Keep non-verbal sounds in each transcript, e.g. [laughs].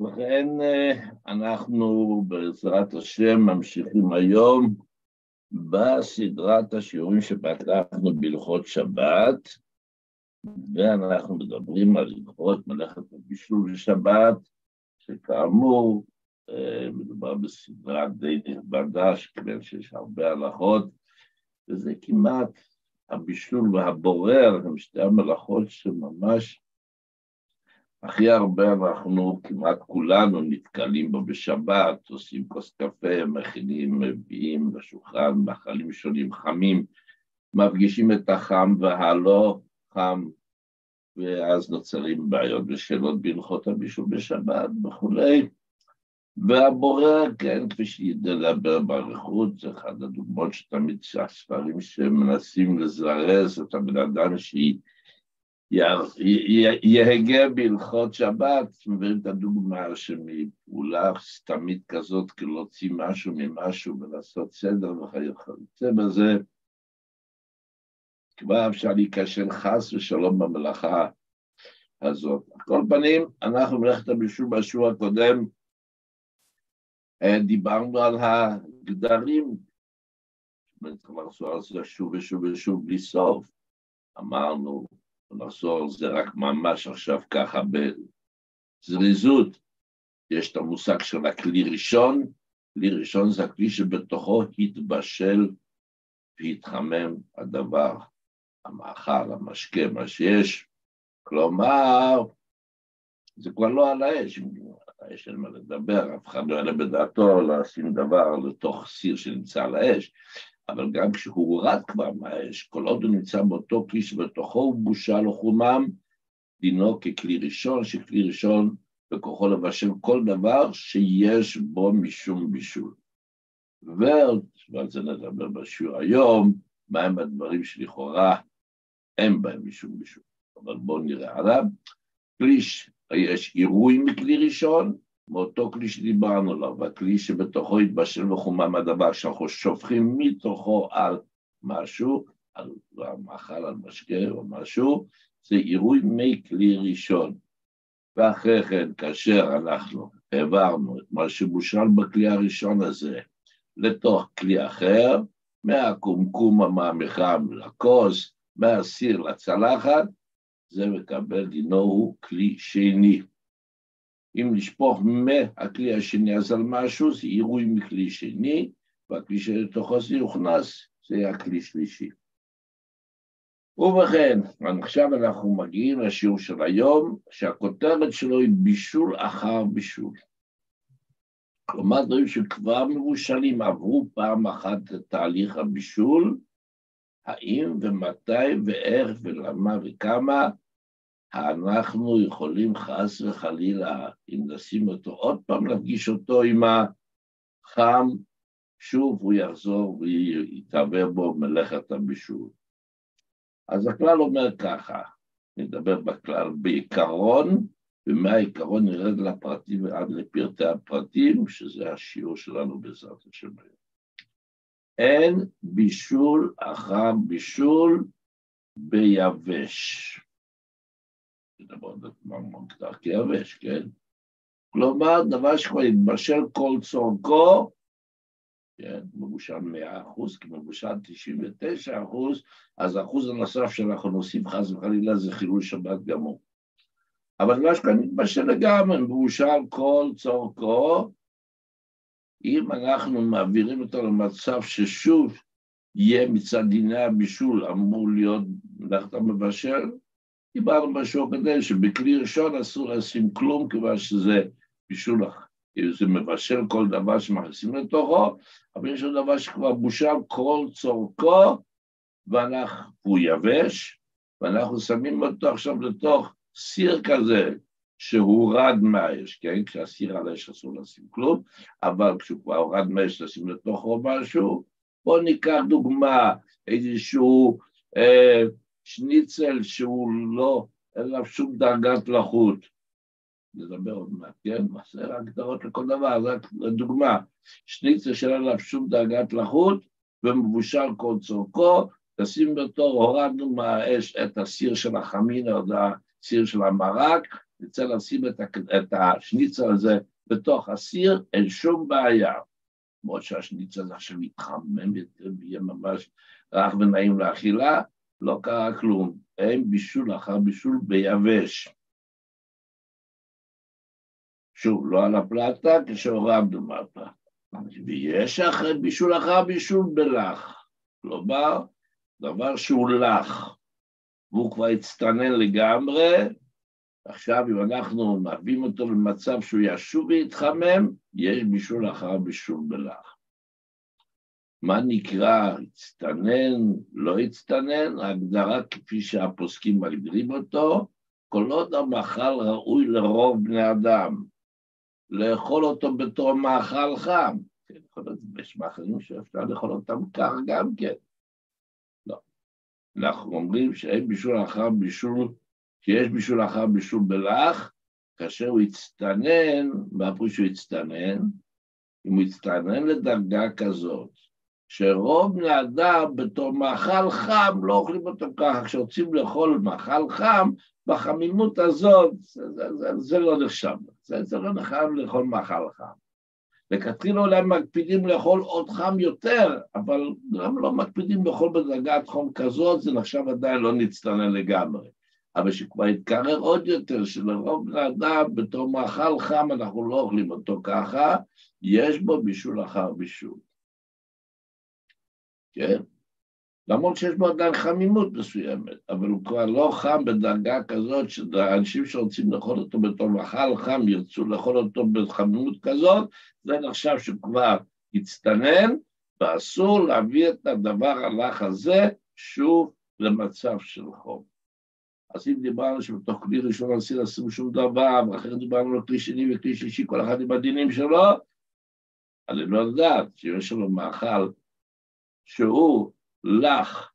לכן אנחנו בעזרת השם ממשיכים היום בסדרת השיעורים שפתחנו בהלכות שבת, ואנחנו מדברים על הלכות מלאכת הבישול בשבת, שכאמור מדובר בסדרה די נכבדה, שכיוון שיש הרבה הלכות, וזה כמעט הבישול והבורר, הם שתי המלאכות שממש הכי הרבה אנחנו, כמעט כולנו, נתקלים בו בשבת, עושים כוס קפה, מכינים, מביאים לשולחן, מאכלים שונים חמים, מפגישים את החם והלא חם, ואז נוצרים בעיות ושאלות בהלכות הבישול בשבת וכולי. והבורר, כן, כפי שידבר באריכות, זה אחת הדוגמאות שתמיד הספרים שמנסים לזרז את הבן אדם שהיא יהגה בהלכות שבת, מביאים את הדוגמה שמפעולה סתמית כזאת, כאילו להוציא משהו ממשהו ולעשות סדר וכיוצא בזה, כבר אפשר להיכשל חס ושלום במלאכה הזאת. על כל פנים, אנחנו מלאכת הבישול בשיעור הקודם, דיברנו על הגדרים, צריך לחזור על זה שוב ושוב ושוב בלי סוף. אמרנו, נחזור זה רק ממש עכשיו ככה בזריזות. יש את המושג של הכלי ראשון, כלי ראשון זה הכלי שבתוכו התבשל והתחמם הדבר, המאכל, המשקה, מה שיש. כלומר, זה כבר לא על האש, האש אין מה לדבר, אף אחד לא יעלה בדעתו לשים דבר לתוך סיר שנמצא על האש, אבל גם כשהוא הורד כבר מהאש, כל עוד הוא נמצא באותו כלי שבתוכו הוא בושה לחומם, דינו ככלי ראשון, שכלי ראשון בכוחו לבשל כל דבר שיש בו משום בישול. ועל זה נדבר בשיעור היום, מהם הדברים שלכאורה אין בהם משום בישול. אבל בואו נראה עליו. כלי, יש עירוי מכלי ראשון, מאותו כלי שדיברנו עליו, הכלי שבתוכו התבשל וחומם הדבר, שאנחנו שופכים מתוכו על משהו, על מאכל, על משקה או משהו, זה עירוי מי כלי ראשון. ואחרי כן, כאשר אנחנו העברנו את מה שבושל בכלי הראשון הזה לתוך כלי אחר, מהקומקום המעמיכם לכוס, מהסיר לצלחת, זה מקבל דינו הוא כלי שני. אם לשפוך מהכלי השני אז על משהו, זה עירוי מכלי שני, והכלי שלתוכו זה יוכנס, זה הכלי שלישי. ובכן, עכשיו אנחנו מגיעים לשיעור של היום, שהכותרת שלו היא בישול אחר בישול. כלומר, דברים שכבר מבושלים עברו פעם אחת את תהליך הבישול, האם ומתי ואיך ולמה וכמה אנחנו יכולים חס וחלילה, אם נשים אותו עוד פעם, להפגיש אותו עם החם, שוב הוא יחזור ויתעבר בו מלאכת הבישול. אז הכלל אומר ככה, נדבר בכלל בעיקרון, ומהעיקרון נרד לפרטים ועד לפרטי הפרטים, שזה השיעור שלנו בעזרת השם היום. אין בישול אחר בישול ביבש. זה מאוד מוגדר כיבש, כן? כלומר, דבר שכבר התבשל כל צורכו, כן, מבושל 100 אחוז, כי מבושל 99 אחוז, אז האחוז הנוסף שאנחנו נוסיף חס וחלילה זה חילול שבת גמור. אבל דבר שכבר מתבשל לגמרי, מבושל כל צורכו, אם אנחנו מעבירים אותו למצב ששוב יהיה מצד דיני הבישול אמור להיות מלאכת המבשל, דיברנו בשיעור הקודם שבכלי ראשון אסור לשים כלום כיוון שזה בישול, זה מבשל כל דבר שמכניסים לתוכו, אבל יש עוד דבר שכבר בושל כל צורכו והוא יבש, ואנחנו שמים אותו עכשיו לתוך סיר כזה שהורד מהאש, כן? כשהסיר על האש אסור לשים כלום, אבל כשהוא כבר הורד מהאש לשים לתוכו משהו, בואו ניקח דוגמה, איזשהו אה, שניצל שהוא לא, אין לו שום דרגת לחות. נדבר עוד מעט, כן? זה הגדרות לכל דבר, רק לדוגמה, שניצל שאין עליו שום דרגת לחות ומבושל כל צורכו, תשים בתור, הורדנו מהאש את הסיר של החמין, או הסיר של המרק, נצא לשים את, את השניצל הזה בתוך הסיר, אין שום בעיה. כמו שהשניצל הזה עכשיו יותר ויהיה ממש רך ונעים לאכילה, לא קרה כלום. אין בישול אחר בישול ביבש. שוב, לא על הפלטה, כשהורדנו מהפלטה. ויש אחרי בישול אחר בישול בלח. כלומר, דבר שהוא לח, והוא כבר הצטנן לגמרי, עכשיו אם אנחנו מביאים אותו במצב שהוא ישוב ויתחמם, יש בישול אחר בישול בלח. מה נקרא הצטנן, לא הצטנן, ההגדרה כפי שהפוסקים מגדירים אותו, כל עוד המאכל ראוי לרוב בני אדם, לאכול אותו בתור מאכל חם. כן, יכול להיות, יש מאכלים שאפשר לאכול אותם קר גם כן. לא. אנחנו אומרים שאין בישול אחר בישול, שיש בישול אחר בישול בלח, כאשר הוא הצטנן, מה פירוש שהוא הצטנן? אם הוא הצטנן לדרגה כזאת, שרוב בני אדם בתור מאכל חם לא אוכלים אותו ככה, כשרוצים לאכול מאכל חם, בחמימות הזאת, זה, זה, זה, זה לא נחשב, זה, זה לא נחשב לאכול מאכל חם. לכתחילה אולי מקפידים לאכול עוד חם יותר, אבל גם לא מקפידים לאכול בדרגת חום כזאת, זה נחשב עדיין לא נצטנן לגמרי. אבל שכבר יתקרר עוד יותר, שלרוב בני אדם בתור מאכל חם אנחנו לא אוכלים אותו ככה, יש בו בישול אחר בישול. כן? למרות שיש בו עדיין חמימות מסוימת, אבל הוא כבר לא חם בדרגה כזאת שאנשים שרוצים לאכול אותו בתור מאכל חם ירצו לאכול אותו בחמימות כזאת, זה נחשב שכבר הצטנן, ואסור להביא את הדבר הלך הזה שוב למצב של חום. אז אם דיברנו שבתוך כלי ראשון אסיר לשים שום דבר, ואחרי דיברנו על כלי שני וכלי שלישי, כל אחד עם הדינים שלו, אני לא יודעת שיש לנו מאכל שהוא לח,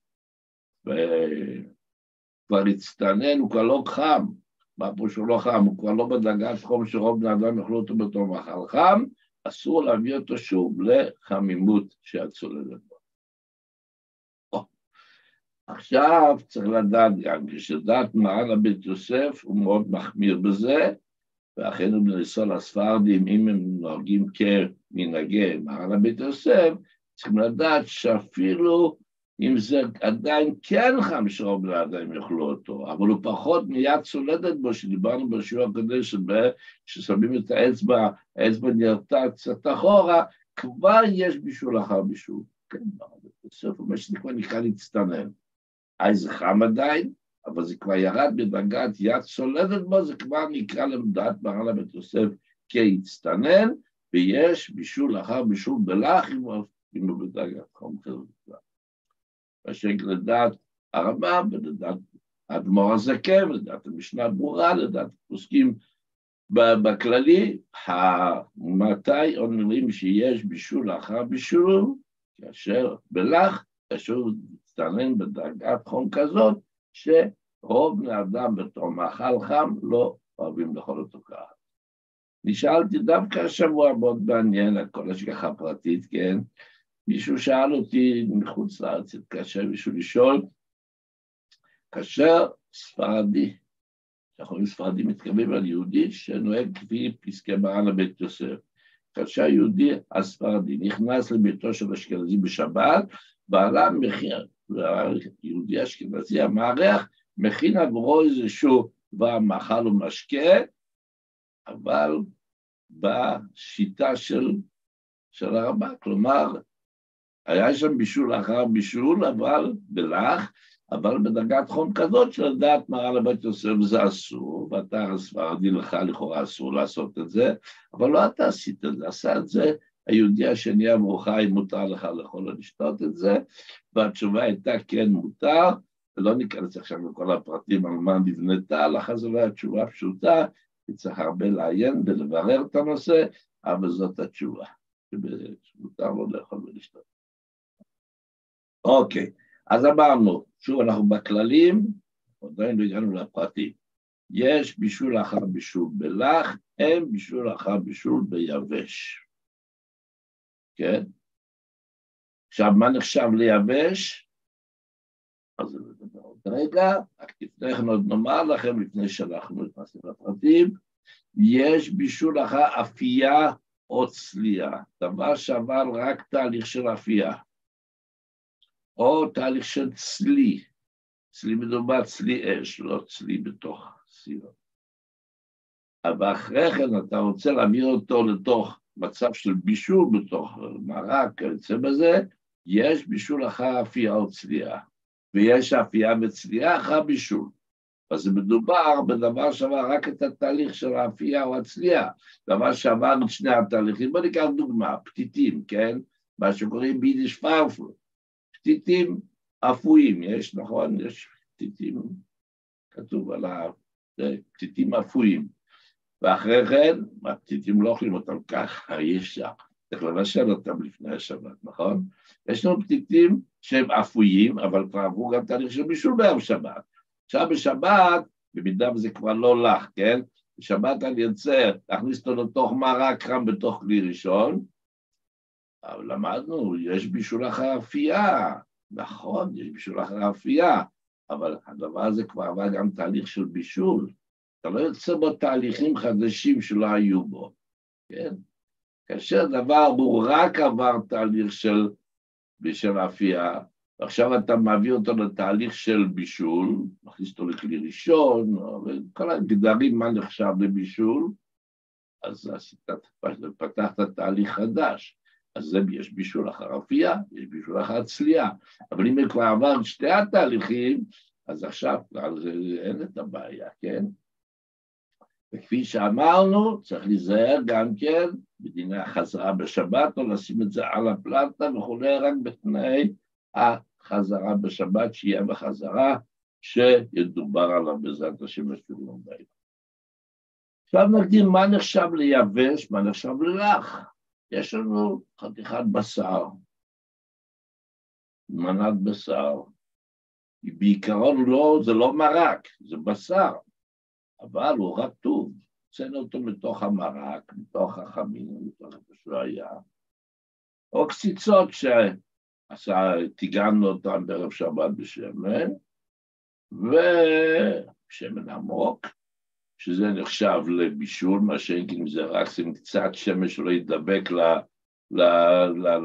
וכבר הצטנן, הוא כבר לא חם, מה פה שהוא לא חם, הוא כבר לא בדרגת חום שרוב בני אדם יאכלו אותו בתור מאכל חם, אסור להביא אותו שוב לחמימות שהצוללת בו. עכשיו צריך לדעת גם, כשדעת מעל הבית יוסף הוא מאוד מחמיר בזה, ואחינו בני ישראל הספרדים, אם הם נוהגים כמנהגי מעל הבית יוסף, צריכים לדעת שאפילו אם זה עדיין כן חם שרוב בני אדם יאכלו אותו, אבל הוא פחות מיד צולדת בו, שדיברנו בשיעור הקודם, ששמים את האצבע, האצבע נראתה קצת אחורה, כבר יש בישול אחר בישול. כן, בסוף אומר שזה כבר נקרא להצטנן. אז זה חם עדיין, אבל זה כבר ירד בדרגת יד צולדת בו, זה כבר נקרא למדעת מרן הבית יוסף כהצטנן, ויש בישול אחר בישול בלח, אם הוא בדרגת חום כזאת. ושק לדעת הרמב"ם ולדעת האדמו"ר הזקן, לדעת המשנה ברורה, לדעת הפוסקים בכללי, מתי אומרים שיש בישול אחר בישול, כאשר בלח, כאשר מצטנן בדרגת חום כזאת, שרוב בני אדם בתור מאכל חם לא אוהבים לאכול אותו ככה. נשאלתי דווקא השבוע מאוד מעניין על השגחה פרטית, כן? מישהו שאל אותי מחוץ לארץ, התקשר מישהו לשאול, כאשר ספרדי, אנחנו אומרים ספרדי, מתכוונים על יהודי שנוהג כפי פסקי מרן לבית יוסף. כאשר יהודי הספרדי נכנס לביתו של אשכנזי בשבת, בעלה מכין, יהודי אשכנזי המארח, מכין עבורו איזשהו דבר מאכל ומשקה, אבל בשיטה של, של הרבה, כלומר, היה שם בישול אחר בישול, אבל בלח, אבל בדרגת חום כזאת שלדעת מרן לבית יוסף זה אסור, ואתה הספרדי לך לכאורה אסור לעשות את זה, אבל לא אתה עשית את זה, עשה את זה היהודי השני אם מותר לך לאכול לשתות את זה, והתשובה הייתה כן מותר, ולא ניכנס עכשיו לכל הפרטים על מה נבנתה, לך זו הייתה תשובה פשוטה, כי צריך הרבה לעיין ולברר את הנושא, אבל זאת התשובה, שמותר לו לאכול ולשתות. אוקיי, אז אמרנו, שוב אנחנו בכללים, עדיין לא הגענו לפרטים. יש בישול אחר בישול בלח, אין בישול אחר בישול ביבש. כן? עכשיו, מה נחשב ליבש? אז זה דבר עוד רגע, רק לפני כן עוד נאמר לכם, לפני שאנחנו נכנסים לפרטים, יש בישול אחר אפייה או צלייה, דבר שעבר רק תהליך של אפייה, או תהליך של צלי, צלי מדובר צלי אש, לא צלי בתוך סירות. אבל אחרי כן אתה רוצה להעביר אותו לתוך מצב של בישול בתוך מרק, כיוצא בזה, יש בישול אחר אפייה או צלייה, ויש אפייה וצלייה אחר בישול. אז מדובר בדבר שעבר רק את התהליך של האפייה או הצלייה, דבר שעבר את שני התהליכים. בואו ניקח דוגמה, פתיתים, כן? מה שקוראים ביידיש פרפל. פתיתים אפויים, יש, נכון? יש פתיתים, כתוב על ה... פתיתים אפויים. ואחרי כן, הפתיתים לא אוכלים אותם ככה, אי אפשר. צריך לבשל אותם לפני השבת, נכון? יש לנו פתיתים שהם אפויים, אבל כבר עברו גם תהליך של בישול בערב שבת. עכשיו בשבת, במידה וזה כבר לא לך, כן? בשבת אני ארצה להכניס אותו לתוך מרק חם בתוך כלי ראשון, למדנו, יש בישול אחר נכון, יש בישול אחר אבל הדבר הזה כבר עבר גם תהליך של בישול. אתה לא יוצא בו תהליכים חדשים שלא היו בו, כן? כאשר דבר הוא רק עבר תהליך של, של אפייה, ועכשיו אתה מביא אותו לתהליך של בישול, מכניס אותו לכלי ראשון, וכל הגדרים מה נחשב לבישול, אז עשית, פתחת תהליך חדש. אז יש בישול אחר אפייה, יש בישול אחר צלייה. אבל אם כבר עבר שתי התהליכים, אז עכשיו אין את הבעיה, כן? וכפי שאמרנו, צריך להיזהר גם כן בדיני החזרה בשבת, או לשים את זה על הפלטה וכולי, רק בתנאי החזרה בשבת, שיהיה בחזרה, שידובר עליו בעזרת השם בשבילון בהם. עכשיו נקדים מה נחשב ליבש, מה נחשב ללח. יש לנו חתיכת בשר, מנת בשר. בעיקרון לא, זה לא מרק, זה בשר, אבל הוא רטוב. הוצאנו אותו מתוך המרק, מתוך החמין, מתוך איפה שהוא היה. או קציצות שטיגנו אותן בערב שבת בשמן, ושמן עמוק, שזה נחשב לבישול, מה שאין אם זה רק שים קצת שמן שלא ידבק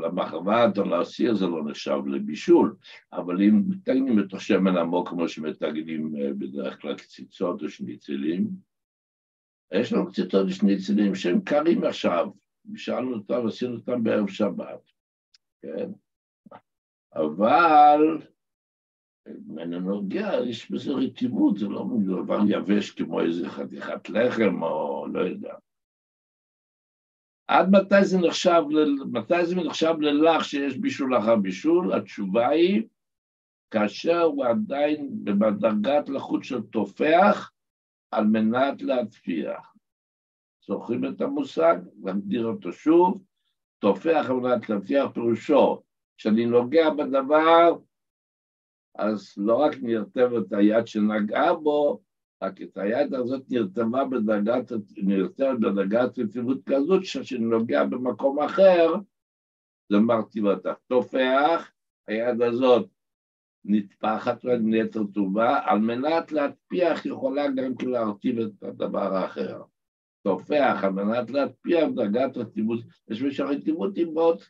למחבת או לאסיר, זה לא נחשב לבישול. אבל אם מתגנים את השמן עמוק כמו שמתגנים אה, בדרך כלל קציצות או שניצלים, יש לנו קציצות ושניצלים שהם קרים עכשיו, בישלנו אותם, עשינו אותם בערב שבת, כן? אבל נוגע, יש בזה רטיבות, זה לא דבר יבש כמו איזה חתיכת לחם או לא יודע. עד מתי זה נחשב, מתי זה נחשב ללח שיש בישול אחר בישול? התשובה היא, כאשר הוא עדיין בדרגת לחות של תופח, על מנת להטפיח. זוכרים את המושג? נגדיר אותו שוב. תופח על מנת להטפיח פירושו, כשאני נוגע בדבר, אז לא רק נרטבת היד שנגעה בו, רק את היד הזאת נרתמה בדרגת, נרתמת בדרגת רטיבות כזאת, שכשאני נוגע במקום אחר, זה מרטיבתה. תופח, היד הזאת נטפחת ונהיית רטובה, על מנת להטפיח יכולה גם כן להרטיב את הדבר האחר. תופח, על מנת להטפיח דרגת רטיבות, יש מי שהרטיבות היא מאוד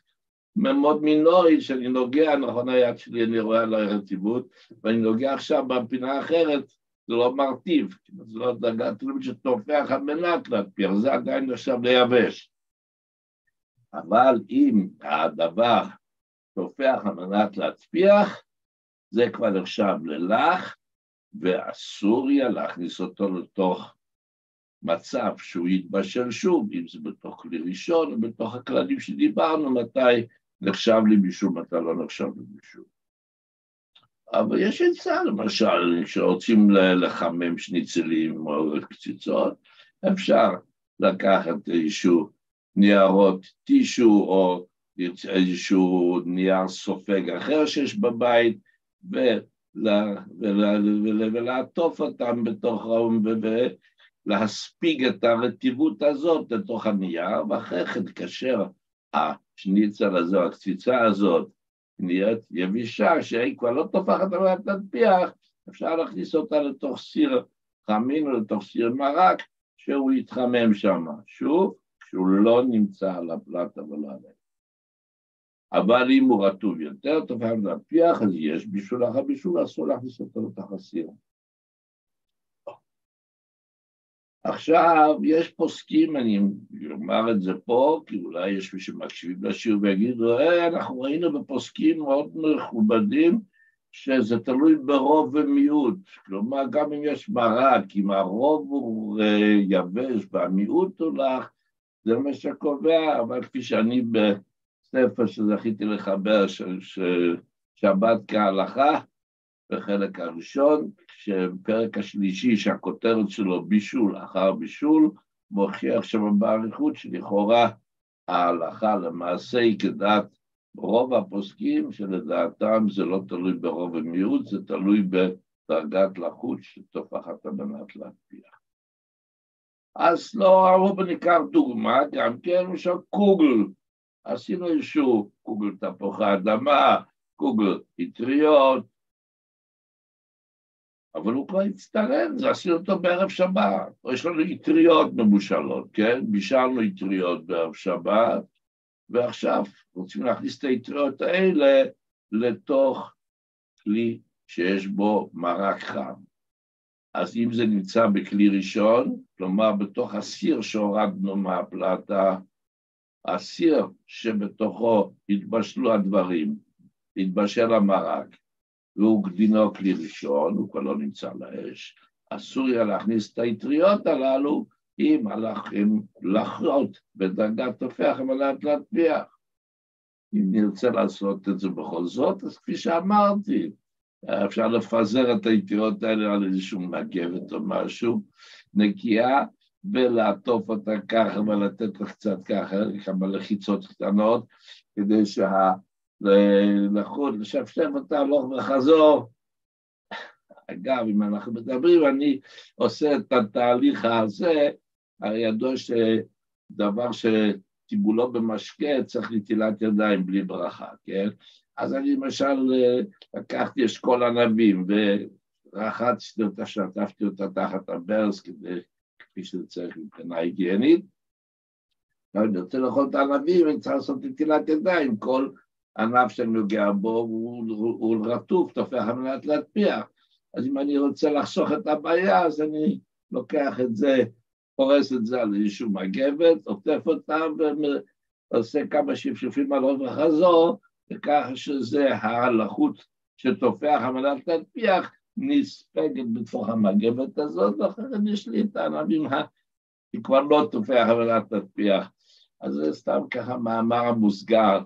מאוד מינורית, שאני נוגע, נכון היד שלי, אני רואה על הרטיבות, ואני נוגע עכשיו בפינה האחרת, זה לא מרטיב, זה לא דרגת רטיבות שתופח על מנת להטפיח, זה עדיין נחשב לייבש. אבל אם הדבר תופח על מנת להטפיח, זה כבר נחשב ללח, ואסור יהיה להכניס אותו לתוך מצב שהוא יתבשל שוב, אם זה בתוך כלי ראשון או בתוך הכללים שדיברנו, מתי נחשב לבישול, מתי לא נחשב לבישול. אבל יש עצה, למשל, כשרוצים לחמם שניצלים או קציצות, אפשר לקחת איזשהו ניירות טישו או איזשהו נייר סופג אחר שיש בבית, ולעטוף אותם בתוך האום ולהספיג את הרטיבות הזאת לתוך הנייר, ואחרי כן כאשר השניצל הזה, הקציצה הזאת, נהיית יבישה, שהיא כבר לא טופחת על להטפיח, אפשר להכניס אותה לתוך סיר חמין או לתוך סיר מרק, שהוא יתחמם שם, שוב, כשהוא לא נמצא על הפלטה ולא עליה. אבל אם הוא רטוב יותר, תופעה להפיח, אז יש בישול אחר בישול, אסור להכניס אותו לתוך הסיר. עכשיו, יש פוסקים, אני אומר את זה פה, כי אולי יש מי שמקשיבים לשיעור ויגידו, אה, אנחנו ראינו בפוסקים מאוד מכובדים, שזה תלוי ברוב ומיעוט. כלומר, גם אם יש ברק, אם הרוב הוא אה, יבש והמיעוט הוא לך, זה מה שקובע, אבל כפי שאני בספר שזכיתי לחבר, של שבת כהלכה, בחלק הראשון, שבפרק השלישי, שהכותרת שלו בישול אחר בישול, מוכיח שם באריכות שלכאורה ההלכה למעשה היא כדעת רוב הפוסקים שלדעתם זה לא תלוי ברוב ומיעוט, זה תלוי בדרגת לחות שטופחת על מנת להטביע. אז לא, הרוב ניקח דוגמה, גם כן, למשל קוגל, עשינו איזשהו קוגל תפוחי אדמה, קוגל אטריות, אבל הוא כבר הצטרף, זה עשינו אותו בערב שבת. יש לנו אטריות מבושלות, כן? בישלנו אטריות בערב שבת, ועכשיו רוצים להכניס את האטריות האלה לתוך כלי שיש בו מרק חם. אז אם זה נמצא בכלי ראשון, כלומר בתוך הסיר שהורדנו מהפלטה, הסיר שבתוכו התבשלו הדברים, התבשל המרק, והוא דינו כלי ראשון, הוא כבר לא נמצא לאש, אסור היה להכניס את האטריות הללו עם הלכים לחרות בדרגת תופח על מנת להטביח. אם נרצה לעשות את זה בכל זאת, אז כפי שאמרתי, אפשר לפזר את האטריות האלה על איזשהו מגבת או משהו, נקייה, ולעטוף אותה ככה ולתת לה קצת ככה, כמה לחיצות קטנות, כדי שה... לחוד, לשפשף אותה הלוך וחזור. אגב, אם אנחנו מדברים, אני עושה את התהליך הזה, הרי ידוע שדבר שטיבולו במשקה צריך נטילת ידיים בלי ברכה, כן? אז אני למשל לקחתי אשכול ענבים ורחצתי אותה, שטפתי אותה תחת הברס כדי, כפי שזה צריך מבחינה היגיינית. אני רוצה לאכול את הענבים, אני צריך לעשות נטילת ידיים, כל ענף שאני נוגע בו הוא, הוא, רטוב, תופח על מנת להטפיח. אז אם אני רוצה לחסוך את הבעיה, אז אני לוקח את זה, פורס את זה על איזשהו מגבת, עוטף אותה ועושה כמה שפשופים על רוב החזור, וככה שזה הלחות שתופח על מנת להטפיח, נספגת בתוך המגבת הזאת, ואחרי כן יש לי את הענבים, היא כבר לא תופח על מנת להטפיח. אז זה סתם ככה מאמר המוסגר.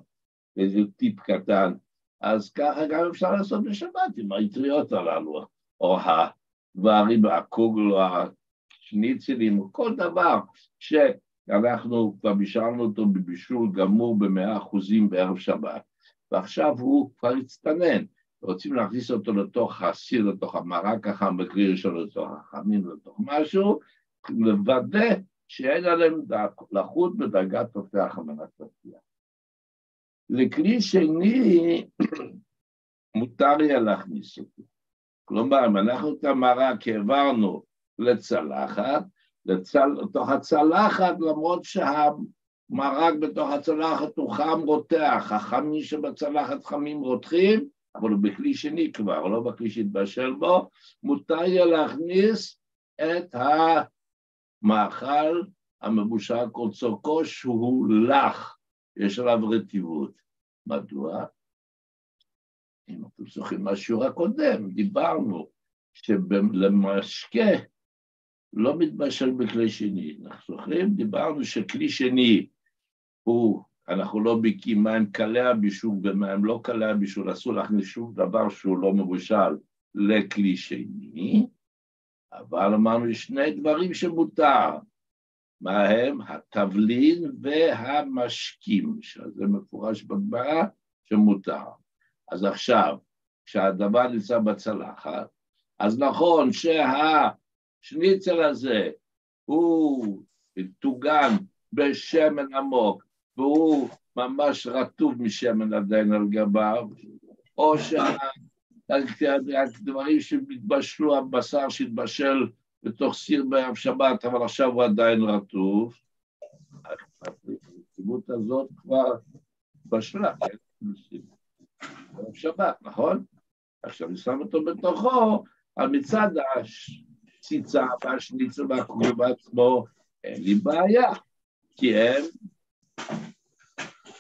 איזה טיפ קטן, אז ככה גם אפשר לעשות בשבת עם האטריות הללו, או הדברים, הקוגל, או השניצלים, או כל דבר שאנחנו כבר בישרנו אותו בבישול גמור במאה אחוזים בערב שבת, ועכשיו הוא כבר הצטנן, רוצים להכניס אותו לתוך הסיר, לתוך המרק החם, בקריר ראשון לתוך החמים, לתוך משהו, לוודא שאין עליהם לחות בדרגת תופח המנת תפיח. לכלי שני [clears throat] מותר היה להכניס אותו. כלומר, אם אנחנו את המרק העברנו לצלחת, לצל... לתוך הצלחת, למרות שהמרק בתוך הצלחת הוא חם רותח, החמים שבצלחת חמים רותחים, אבל הוא בכלי שני כבר, לא בכלי שהתבשל בו, מותר היה להכניס את המאכל המבושל קוצוקו שהוא לח, יש עליו רטיבות. מדוע? אם אתם זוכרים מהשיעור הקודם, דיברנו שלמשקה לא מתבשל בכלי שני. אנחנו זוכרים? דיברנו שכלי שני הוא, אנחנו לא בקיאים מים קלי הבישול ומים לא קלי הבישול, אסור להכניס שום דבר שהוא לא מבושל לכלי שני, אבל אמרנו שני דברים שמותר, מה הם? התבלין והמשקים, שזה מפורש בגמרא שמותר. אז עכשיו, כשהדבר נמצא בצלחת, אז נכון שהשניצל הזה הוא טוגן בשמן עמוק, והוא ממש רטוב משמן עדיין על גביו, או שה... הדברים שהתבשלו, הבשר שהתבשל בתוך סיר בערב שבת, אבל עכשיו הוא עדיין רטוב. הנציבות הזאת כבר בשלה, כן? בערב שבת, נכון? עכשיו אני שם אותו בתוכו, אבל מצד הציצה והשניצה והקורים בעצמו, אין לי בעיה, כי הם,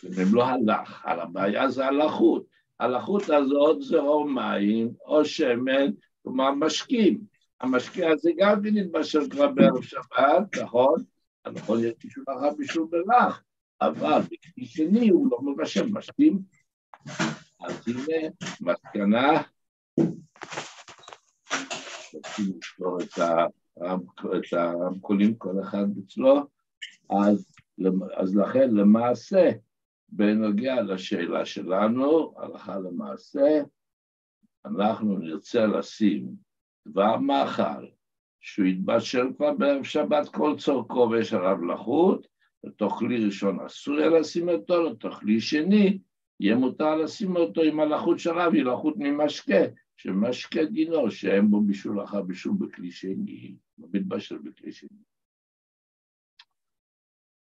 הם לא הלך, על הבעיה זה הלחות. הלחות הזאת זה או מים או שמן, כלומר משקים. המשקה הזה גם כן נתבשל כבר בערב שבת, נכון? יכול להיות מישהו אחר מישהו בלח, אבל בכלי שני הוא לא מבשל משקים. אז הנה, מסקנה, את הרמקולים, כל אחד אצלו, אז, אז לכן למעשה, בנוגע לשאלה שלנו, הלכה למעשה, אנחנו נרצה לשים דבר מאכל שהוא יתבשל כבר בערב שבת כל צורכו ויש עליו לחות, לתוך כלי ראשון אסור יהיה לשים אותו, לתוך כלי שני יהיה מותר לשים אותו עם הלחות שלו, היא לחות ממשקה, שמשקה דינו שאין בו בישול אחר בישול בכלי שני, לא מתבשל בכלי שני.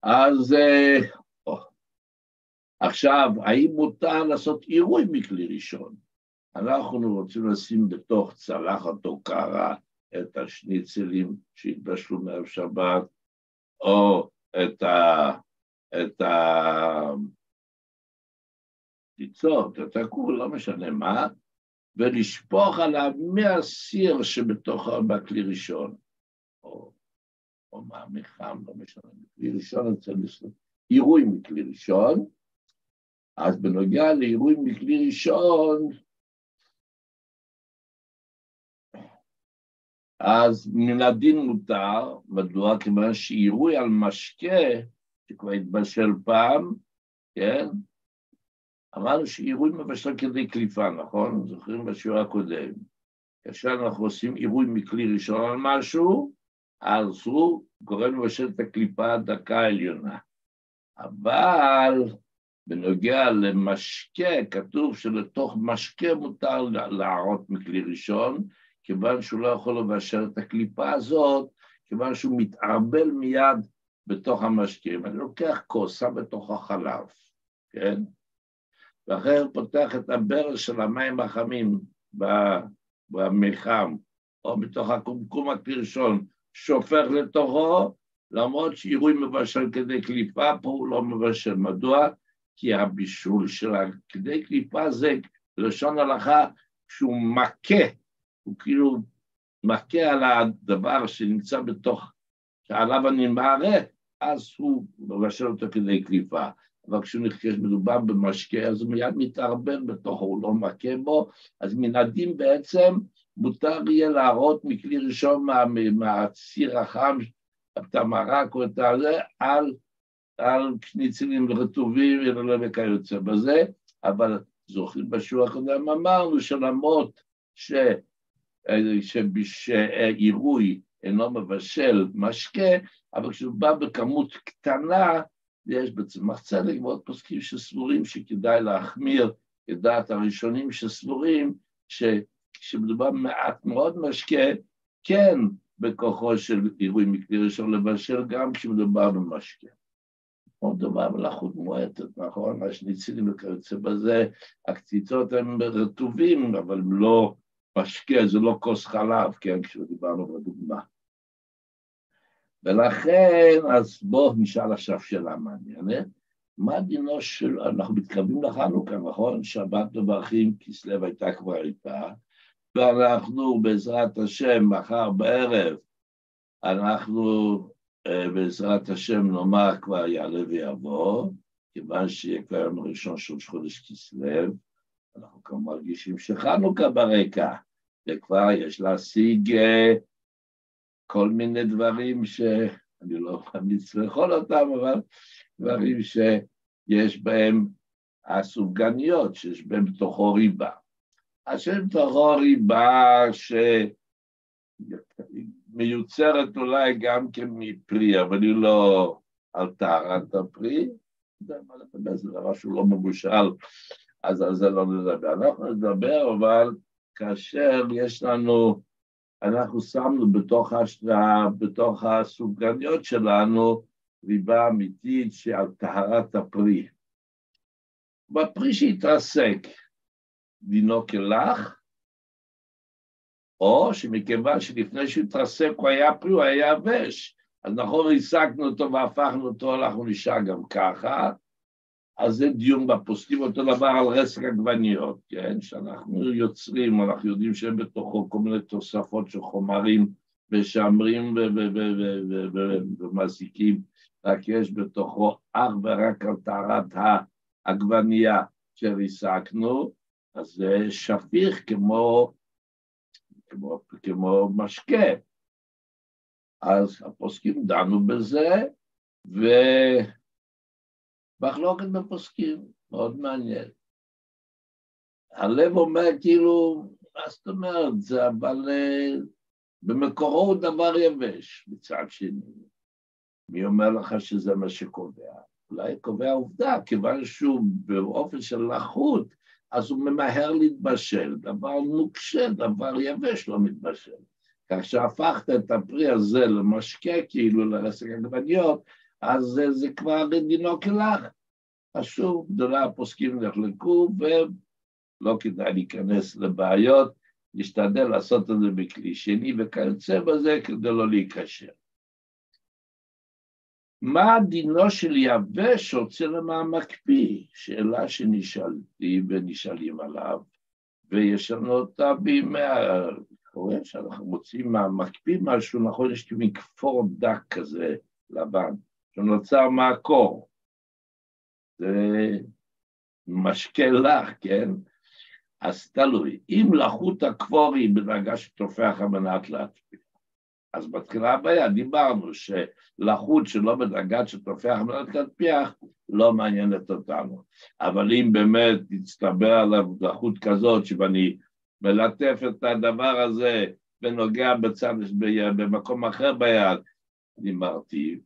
אז אה, עכשיו, האם מותר לעשות עירוי מכלי ראשון? אנחנו רוצים לשים בתוך צלחת או קרה את השניצלים שהתבשלו מערב שבת, או את ה... את ה... ניצות, את הכול, לא משנה מה, ולשפוך עליו מהסיר שבתוך בכלי ראשון, או, או מהמחם, לא משנה, מכלי ראשון אצל עירוי מכלי ראשון, אז בנוגע לעירוי מכלי ראשון, אז מן הדין מותר, מדוע? כיוון שעירוי על משקה, שכבר התבשל פעם, כן? אמרנו שעירוי מבשל כדי קליפה, נכון? זוכרים בשיעור הקודם. כאשר אנחנו עושים עירוי מכלי ראשון על משהו, אז הוא גורם לבשל את הקליפה הדקה העליונה. אבל בנוגע למשקה, כתוב שלתוך משקה מותר להראות מכלי ראשון, כיוון שהוא לא יכול לבשל את הקליפה הזאת, כיוון שהוא מתערבל מיד בתוך המשקה. אם אני לוקח כוס, שם בתוך החלב, כן? ואחרי הוא פותח את הברז של המים החמים במיחם, או בתוך הקומקום הקרשון, שופך לתוכו, למרות שעירוי מבשל כדי קליפה, פה הוא לא מבשל. מדוע? כי הבישול של כדי קליפה זה לשון הלכה שהוא מכה, הוא כאילו מכה על הדבר שנמצא בתוך, שעליו אני מערה, אז הוא מבשל אותו כדי קליפה. אבל כשמדובר במשקה, אז הוא מיד מתערבב בתוכו, הוא לא מכה בו, אז מן הדין בעצם מותר יהיה להראות מכלי ראשון מה, מהציר החם, את המרק או את הזה, על, על קניצלים רטובים וכיוצא בזה, אבל זוכרים בשיעור הקודם אמרנו שלמרות ש... שעירוי אינו מבשל משקה, אבל כשהוא בא בכמות קטנה, יש בצמח צדק ועוד פוסקים שסבורים שכדאי להחמיר את דעת הראשונים שסבורים שכשמדובר מעט מאוד משקה, כן בכוחו של עירוי מכלי ראשון לבשל גם כשמדובר במשקה. כמו מדובר מלאכות מועטת, נכון? השניצילים וכיוצא בזה, הקציצות הן רטובים, אבל לא משקה, זה לא כוס חלב, כן, כשדיברנו בדוגמה. ולכן, אז בואו נשאל עכשיו שאלה מעניינת. מה דינו של, אנחנו מתקרבים לחנוכה, נכון? שבת מברכים, כסלו הייתה כבר איתה, ואנחנו בעזרת השם, מחר בערב, אנחנו אה, בעזרת השם נאמר כבר יעלה ויבוא, כיוון שיהיה כבר יום ראשון של חודש כסלו, אנחנו כבר מרגישים שחנוכה ברקע, וכבר יש להשיג אה, כל מיני דברים שאני לא ממליץ לאכול אותם, אבל דברים שיש בהם הסופגניות, שיש בהם בתוכו ריבה. אז שיש בתוכו ריבה שמיוצרת אולי גם כן מפרי, אבל היא לא על טהרת הפרי, זה דבר שהוא לא מבושל, אז על זה לא נדבר. אנחנו נדבר אבל כאשר יש לנו, אנחנו שמנו בתוך, הש... בתוך הסופגניות שלנו ריבה אמיתית שעל טהרת הפרי. בפרי שהתרסק, דינו כלך, או שמכיוון שלפני שהוא התרסק הוא היה פרי, הוא היה יבש, אז נכון, הסקנו אותו והפכנו אותו, אנחנו נשאר גם ככה, אז זה דיון בפוסקים, אותו דבר על רסק עגבניות, כן? שאנחנו יוצרים, אנחנו יודעים שאין בתוכו כל מיני תוספות של חומרים משמרים ומזיקים, רק יש בתוכו אך ורק על טהרת העגבנייה שהסקנו, אז זה שפיך כמו, כמו, כמו משקה. אז הפוסקים דנו בזה, ומחלוקת בפוסקים, מאוד מעניין. הלב אומר כאילו, מה זאת אומרת, זה אבל אה, במקורו הוא דבר יבש, מצד שני. מי אומר לך שזה מה שקובע? אולי קובע עובדה, כיוון שהוא באופן של לחות, אז הוא ממהר להתבשל, דבר נוקשה, דבר יבש לא מתבשל. כך שהפכת את הפרי הזה למשקה, כאילו לרסק עגבניות, אז זה, כבר דינו כלך. חשוב, גדולי הפוסקים נחלקו, ולא כדאי להיכנס לבעיות, נשתדל לעשות את זה בכלי שני וכיוצא בזה כדי לא להיקשר. מה דינו של יבש רוצה למה מקפיא? שאלה שנשאלתי ונשאלים עליו, ויש לנו אותה בימי קורה שאנחנו מוצאים מהמקפיא משהו, נכון, יש כאילו כפור דק כזה לבן, שנוצר מהקור. זה משקה לך, כן? אז תלוי, אם לחות הכפור היא בדרגה שתופח על מנת להצביע, אז בתחילה הבעיה. דיברנו שלחות שלא בדרגת שתופח על מנת להצביח לא מעניינת אותנו, אבל אם באמת תצטבר עליו לחות כזאת שאני מלטף את הדבר הזה ונוגע בצד, במקום אחר ביד, אני אמרתי,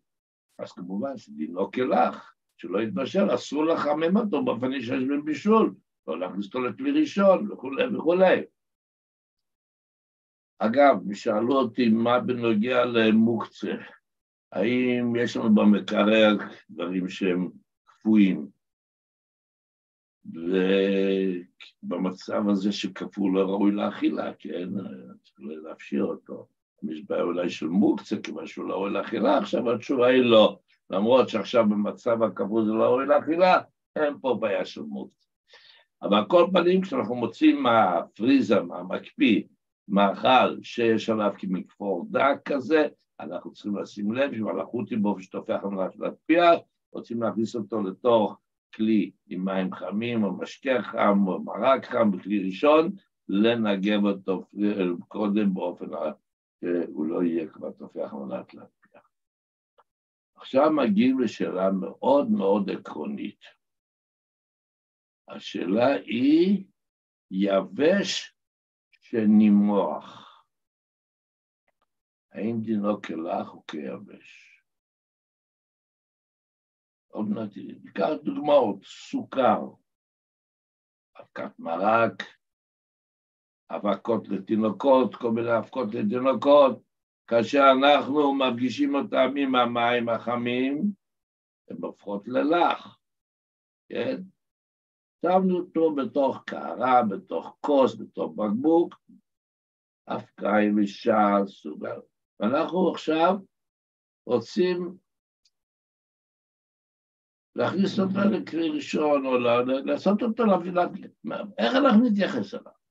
אז כמובן שדינו כלך, שלא יתבשל, אסור לחמם אותו באופן שיש בבישול, לא להכניס אותו לכלי ראשון וכולי וכולי. אגב, שאלו אותי מה בנוגע למוקצה, האם יש לנו במקרר דברים שהם קפואים? ובמצב הזה שכפו לא ראוי לאכילה, כן, צריך להפשיר אותו. יש בעיה אולי של מוקצה, כיוון שהוא לא ראוי לאכילה, עכשיו התשובה היא לא. למרות שעכשיו במצב הכפו זה לא ראוי לאכילה, אין פה בעיה של מוקצה. אבל על כל פנים, כשאנחנו מוצאים מהפריזה, מהמקפיא, מאכל שיש עליו כמכפור דק כזה, אנחנו צריכים לשים לב שמלאכות היא באופן שטופח על מנת להטפיח, רוצים להכניס אותו לתוך כלי עם מים חמים או משקה חם או מרק חם בכלי ראשון, לנגב אותו קודם באופן שהוא לא יהיה כבר תופח מנת להטפיח. עכשיו מגיעים לשאלה מאוד מאוד עקרונית. השאלה היא יבש שנמרוח. האם דינו כלך או כיבש? עוד מעט ניקח דוגמאות, סוכר, אבקת מרק, אבקות לתינוקות, כל מיני אבקות לתינוקות, כאשר אנחנו מרגישים אותם עם המים החמים, הן הופכות ללח, כן? שמנו אותו בתוך קערה, בתוך כוס, בתוך בקבוק, אבקה יבשה, סוגר. ואנחנו עכשיו רוצים להכניס אותו לכלי ראשון, או לעשות אותו, איך אנחנו נתייחס אליו?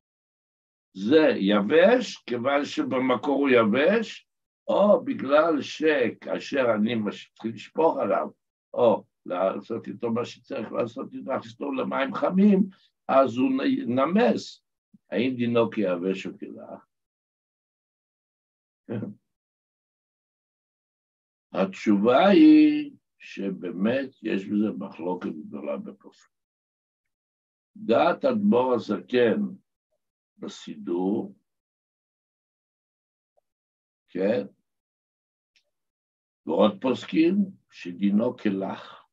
זה יבש, כיוון שבמקור הוא יבש, או בגלל שכאשר אני מתחיל לשפוך עליו, או לעשות איתו מה שצריך לעשות איתו, להכניס אותו למים חמים, אז הוא נמס. האם דינו כיבש או כלך? [laughs] התשובה היא שבאמת יש בזה מחלוקת גדולה בפרופים. דעת אדמו"ר הזקן בסידור, כן, ועוד פוסקים שדינו כלח,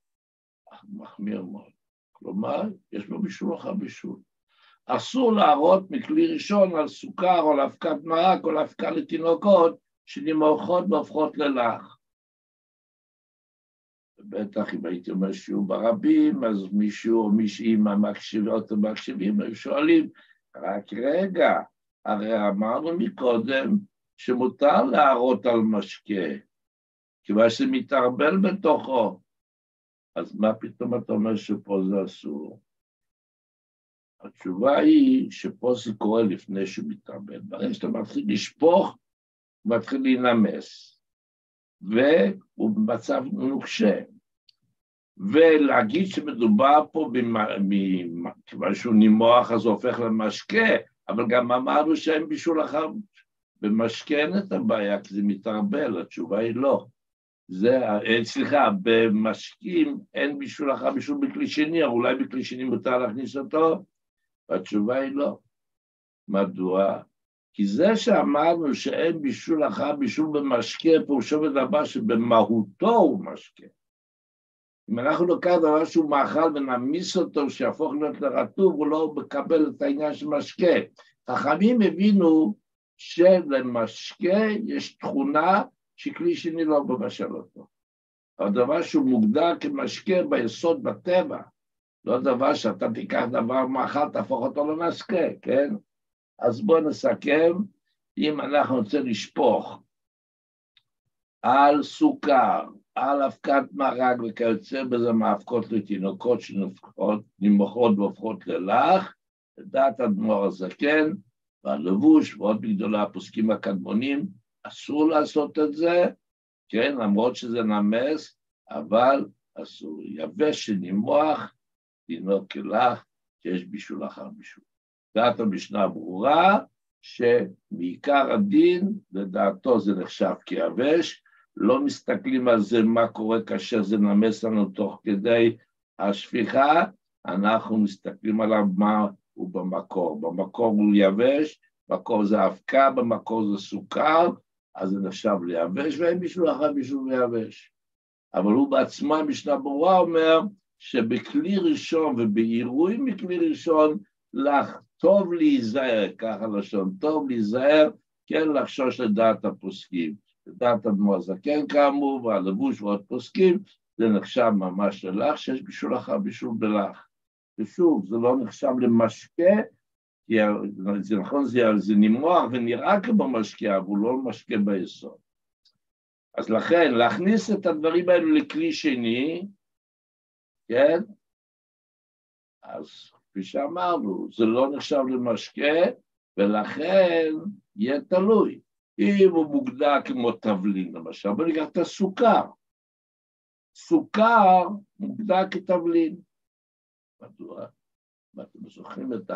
מחמיר מאוד. כלומר, יש בו בישול אחר בישול. אסור להראות מכלי ראשון על סוכר או לאבקת מרק או לאבקה לתינוקות שנמוכות והופכות ללח. בטח אם הייתי אומר שיעור ברבים, אז מישהו או מישהי מהמקשיבות או מקשיבים, היו שואלים, רק רגע, הרי אמרנו מקודם שמותר להראות על משקה, כיוון שזה מתערבל בתוכו. אז מה פתאום אתה אומר שפה זה אסור? התשובה היא שפה זה קורה לפני שהוא מתערבל. ברגע שאתה מתחיל לשפוך, הוא מתחיל להינמס, והוא במצב נוקשה. ולהגיד שמדובר פה, כיוון שהוא נימוח אז הוא הופך למשקה, אבל גם אמרנו שאין בישול אחר, במשקה אין את הבעיה כי זה מתערבל, התשובה היא לא. זה, אה, סליחה, במשקים אין בישול אחר בישול בכלי שני, אבל אולי בכלי שני מותר להכניס אותו? והתשובה היא לא. מדוע? כי זה שאמרנו שאין בישול אחר בישול במשקה, פירושו ודבר שבמהותו הוא משקה. אם אנחנו נוקח דבר שהוא מאכל ונמיס אותו, שיהפוך להיות לרטוב, הוא לא מקבל את העניין של משקה. חכמים הבינו שלמשקה יש תכונה שכלי שני לא מבשל אותו. אבל דבר שהוא מוגדר כמשקה ביסוד בטבע, לא דבר שאתה תיקח דבר מאכל, תהפוך אותו למשקה, כן? אז בואו נסכם, אם אנחנו רוצים לשפוך על סוכר, על אבקת מרק וכיוצא בזה מאבקות לתינוקות שנמוכות והופכות ללח, לדעת אדמו"ר הזקן והלבוש ועוד בגדולי הפוסקים הקדמונים, אסור לעשות את זה, כן, למרות שזה נמס, אבל אסור. יבש שנימוח, דינו כלח, שיש בישול אחר בישול. דעת המשנה ברורה, שמעיקר הדין, לדעתו זה נחשב כיבש, לא מסתכלים על זה מה קורה כאשר זה נמס לנו תוך כדי השפיכה, אנחנו מסתכלים עליו מה הוא במקור. במקור הוא יבש, במקור זה אבקה, במקור זה סוכר, אז זה נחשב ליבש, ואין מישהו אחר מישהו ליבש. אבל הוא בעצמו, משנה ברורה אומר, שבכלי ראשון ובעירוי מכלי ראשון, לך טוב להיזהר, ככה לשון, טוב להיזהר, כן לחשוש לדעת הפוסקים. לדעת אדמו הזקן כאמור, והלבוש ועוד פוסקים, זה נחשב ממש ללח, שיש בישול אחר בישול בלח. ושוב, זה לא נחשב למשקה, כי זה נכון, זה, זה נמרח ונראה כמו משקה, אבל הוא לא משקה ביסוד. אז לכן, להכניס את הדברים האלו לכלי שני, כן? אז כפי שאמרנו, זה לא נחשב למשקה, ולכן יהיה תלוי. אם הוא מוגדר כמו תבלין, למשל, בוא ניקח את הסוכר. סוכר מוגדר כתבלין. מדוע? אתם זוכרים את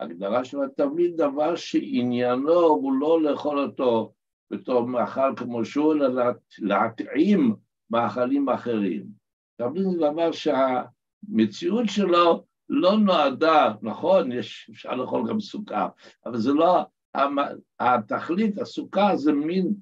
ההגדרה של התבלין, דבר שעניינו הוא לא לאכול אותו בתור מאכל כמו שהוא, אלא להטעים מאכלים אחרים. תבלין זה דבר שהמציאות שלו לא נועדה, נכון, יש, אפשר לאכול גם סוכר, אבל זה לא התכלית, הסוכה זה מין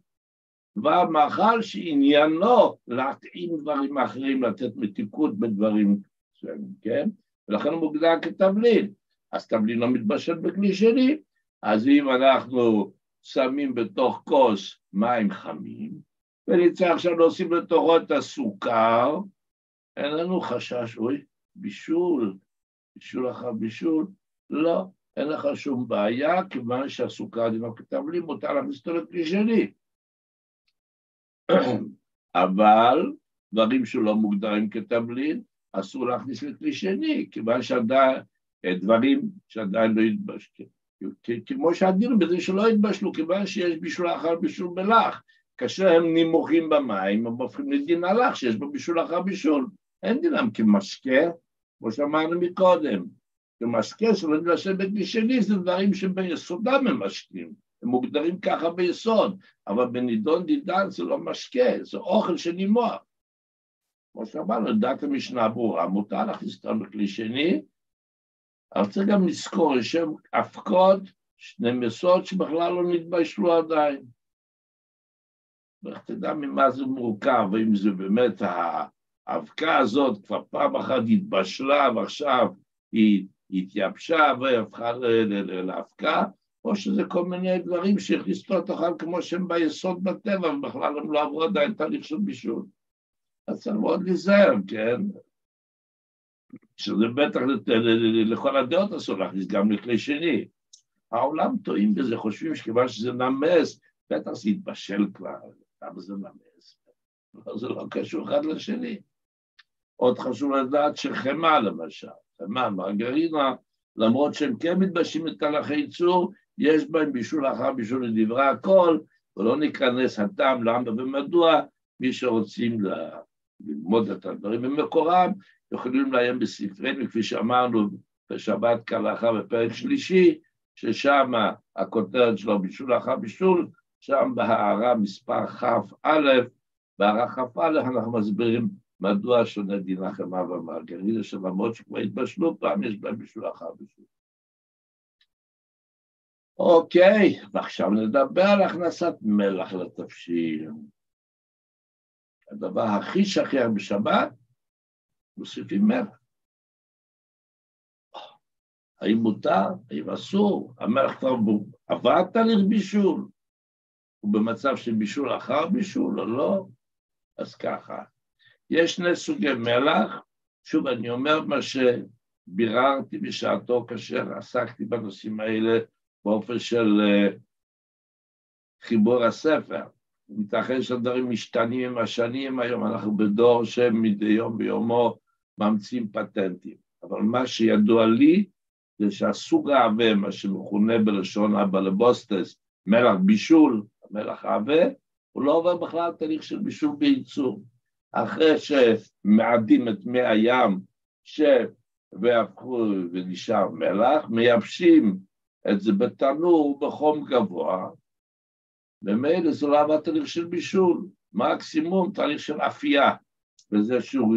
דבר מאכל שעניינו להתאים דברים אחרים, לתת מתיקות בדברים מסוימים, כן? ולכן הוא מוגדר כתבלין. אז תבלין לא מתבשל בכלי שני, אז אם אנחנו שמים בתוך כוס מים חמים, ונצטרך עכשיו להוסיף לתוכו את הסוכר, אין לנו חשש, אוי, בישול, בישול אחר בישול, לא. אין לך שום בעיה, כיוון שהסוכר דינו כתבלין, מותר להכניס אותו לכלי שני. [clears throat] אבל דברים שלא מוגדרים כתבלין, אסור להכניס לכלי שני, כיוון שעדיין, דברים שעדיין לא התבשלו. כמו שהדין בזה שלא התבשלו, כיוון שיש בישול אחר בישול בלח. כאשר הם נמוכים במים, הם הופכים לדין הלך שיש בו בישול אחר בישול. אין דינם כמשקה, כמו שאמרנו מקודם. ומשקה שלא נבשל בכלי שני זה דברים שביסודם הם משקים, הם מוגדרים ככה ביסוד, אבל בנידון דידן זה לא משקה, זה אוכל שנימוח. כמו שאמרנו, דת המשנה ברורה, מותר להכניס אותנו בכלי שני, אבל צריך גם לזכור, יש שם אבקות, שני מסות שבכלל לא נתבשלו עדיין. ואיך תדע ממה זה מורכב, האם זה באמת האבקה הזאת כבר פעם אחת התבשלה ועכשיו היא התייבשה והפכה לאבקה, או שזה כל מיני דברים שהכניסו לתוכם כמו שהם ביסוד בטבע, ובכלל הם לא עברו עדיין תהליך של בישול. אז צריך מאוד להיזהר, כן? שזה בטח לכל הדעות אסור להכניס גם לכלי שני. העולם טועים בזה, חושבים שכיוון שזה נמס, בטח זה יתבשל כבר, למה זה נמס? זה לא קשור אחד לשני. עוד חשוב לדעת שחמאה למשל, חמאה, מרגרינה, למרות שהם כן מתבשים את תהלכי ייצור, יש בהם בישול אחר בישול לדברי הכל, ולא ניכנס הטעם למה ומדוע, מי שרוצים ללמוד את הדברים במקורם, יכולים לעיין בספרינו, כפי שאמרנו בשבת כהלכה בפרק שלישי, ששם הכותרת שלו בישול אחר בישול, שם בהערה מספר כ"א, בהערה כ"א אנחנו מסבירים מדוע שונה דין החמאה והמרגרינה, שלמרות שכבר התבשלו פעם, יש בהם בישול אחר בישול. אוקיי, ועכשיו נדבר על הכנסת מלח לתבשיל. הדבר הכי שכיח בשבת, מוסיפים מלח. האם מותר? האם אסור? המלח כבר עבר תהליך בישול? הוא במצב של בישול אחר בישול או לא? אז ככה, יש שני סוגי מלח, שוב, אני אומר מה שביררתי בשעתו כאשר עסקתי בנושאים האלה באופן של uh, חיבור הספר. ייתכן שהדברים משתנים עם השנים, היום אנחנו בדור שמדי יום ביומו ממציאים פטנטים. אבל מה שידוע לי זה שהסוג העבה, מה שמכונה בלשון הבלבוסטס, מלח בישול, מלח העבה, הוא לא עובר בכלל תהליך של בישול בייצור. אחרי שמעדים את מי הים ש... והפכו ונשאר מלח, מייבשים את זה בתנור בחום גבוה, ומילא זה לא עבר תהליך של בישול, מקסימום תהליך של אפייה, וזה שהוא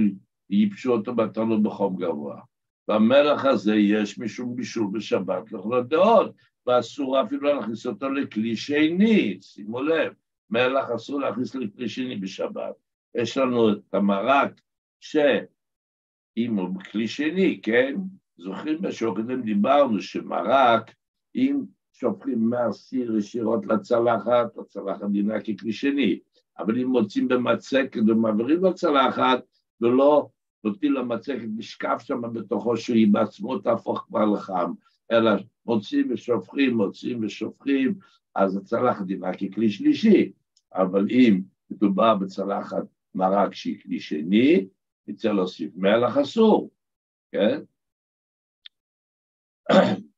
ייבשו אותו בתנור בחום גבוה. במלח הזה יש משום בישול בשבת לכל הדעות, ואסור אפילו להכניס אותו לכלי שני, שימו לב, מלח אסור להכניס לכלי שני בשבת. יש לנו את המרק שאם הוא בכלי שני, כן? זוכרים בשוק קודם דיברנו שמרק, אם שופכים מהסיר ישירות לצלחת, הצלחת דינה ככלי שני, אבל אם מוצאים במצקת ומעבירים לצלחת ולא נותנים למצקת לשקף שם בתוכו שהיא בעצמו תהפוך כבר לחם, אלא מוצאים ושופכים, מוצאים ושופכים, אז הצלחת דינה ככלי שלישי, אבל אם מדובר בצלחת מרק שהיא כלי שני, נצטרך להוסיף מלח אסור, כן? [clears throat]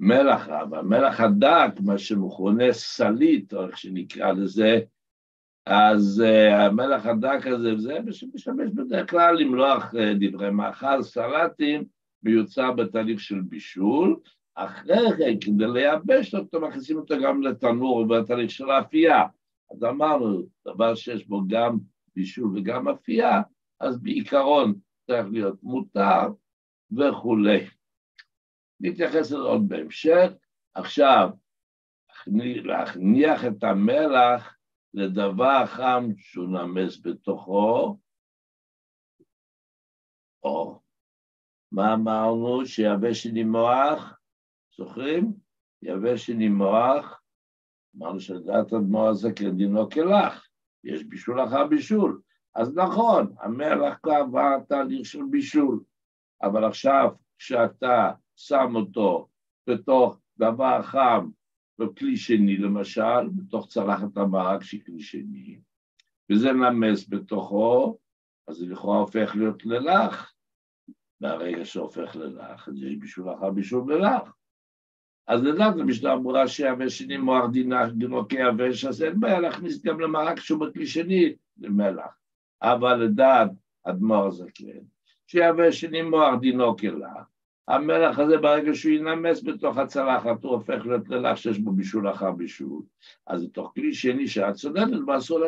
מלח רב, המלח הדק, מה שמכונה סלית, או איך שנקרא לזה, אז uh, המלח הדק הזה, זה משמש בדרך כלל למלוח uh, דברי מאכל, סלטים, מיוצר בתהליך של בישול, אחרי כן, כדי לייבש אותו, מכניסים אותו גם לתנור בתהליך של האפייה. אז אמרנו, דבר שיש בו גם בישול וגם אפייה, אז בעיקרון צריך להיות מותר וכולי. נתייחס לזה עוד בהמשך. עכשיו, להכניח את המלח לדבר חם שהוא נמס בתוכו, או מה אמרנו? שיבש מוח, זוכרים? יבש מוח, אמרנו שלדעת אדמו"ר הזה כדינו כלך, יש בישול אחר בישול. אז נכון, המלח כבר תהליך של בישול, אבל עכשיו כשאתה שם אותו בתוך דבר חם בכלי שני למשל, בתוך צלחת המרק שהיא כלי שני, וזה נמס בתוכו, אז זה לכאורה הופך להיות ללח. מהרגע שהופך ללח, אז יש בישול אחר בישול ללח. אז לדעת המשנה אמורה שיבש שני מוח דינו כיבש, אז אין בעיה להכניס גם למרק שהוא בכלי שני למלח. אבל לדעת אדמו"ר שיבש שני מוח דינו כלח, המלח הזה ברגע שהוא ינמס בתוך הצלחת הוא הופך להיות ללח שיש בו בישול אחר בישול. אז בתוך כלי שני שאת צודקת, ואסור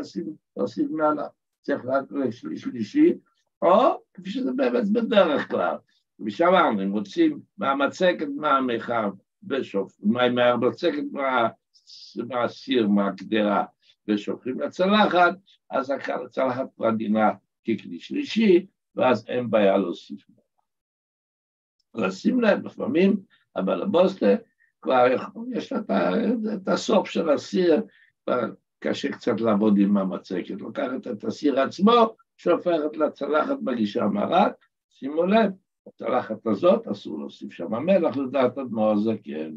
להוסיף מלח. צריך רק לכלי שלישי, או כפי שזה באמת בדרך כלל. כפי שאמרנו, אם רוצים מהמצקת מהמיכר בשוף, מהמצקת מהסיר, מהקדרה, ושופכים לצלחת, אז הצלחת כבר דינה ככלי שלישי, ואז אין בעיה להוסיף. לשים לב, לפעמים אבל הבוסטה כבר יש לה את הסוף של הסיר, קשה קצת לעבוד עם המצקת, לוקחת את הסיר עצמו, שופכת לצלחת בגישה מרק, שימו לב, הצלחת הזאת אסור להוסיף שם מלח, לדעת אדמו"ר הזקן.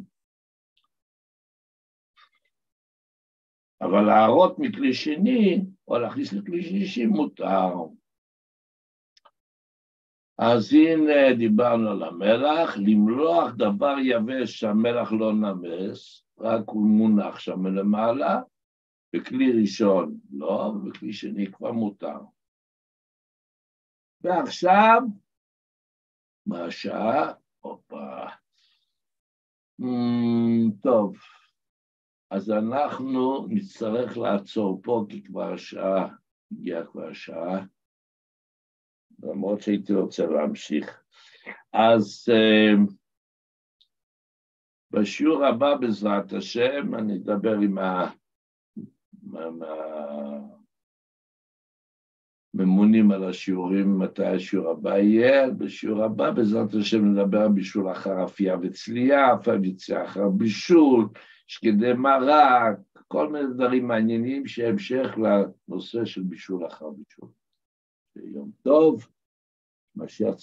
אבל להראות מכלי שני, או להכניס לכלי שלישי, מותר. אז הנה דיברנו על המלח, למלוח דבר יבש שהמלח לא נמס, רק הוא מונח שם מלמעלה, בכלי ראשון לא, ובכלי שני כבר מותר. ועכשיו, מה השעה? הופה. Mm, טוב, אז אנחנו נצטרך לעצור פה, כי כבר השעה, הגיעה כבר השעה. למרות שהייתי רוצה להמשיך. אז uh, בשיעור הבא, בעזרת השם, אני אדבר עם הממונים על השיעורים, מתי השיעור הבא יהיה. בשיעור הבא, בעזרת השם, נדבר על בישול אחר אפייה וצלייה, אף יציאה אחר בישול, שקדי מרק, כל מיני דברים מעניינים שהמשך לנושא של בישול אחר בישול. יום טוב, משיח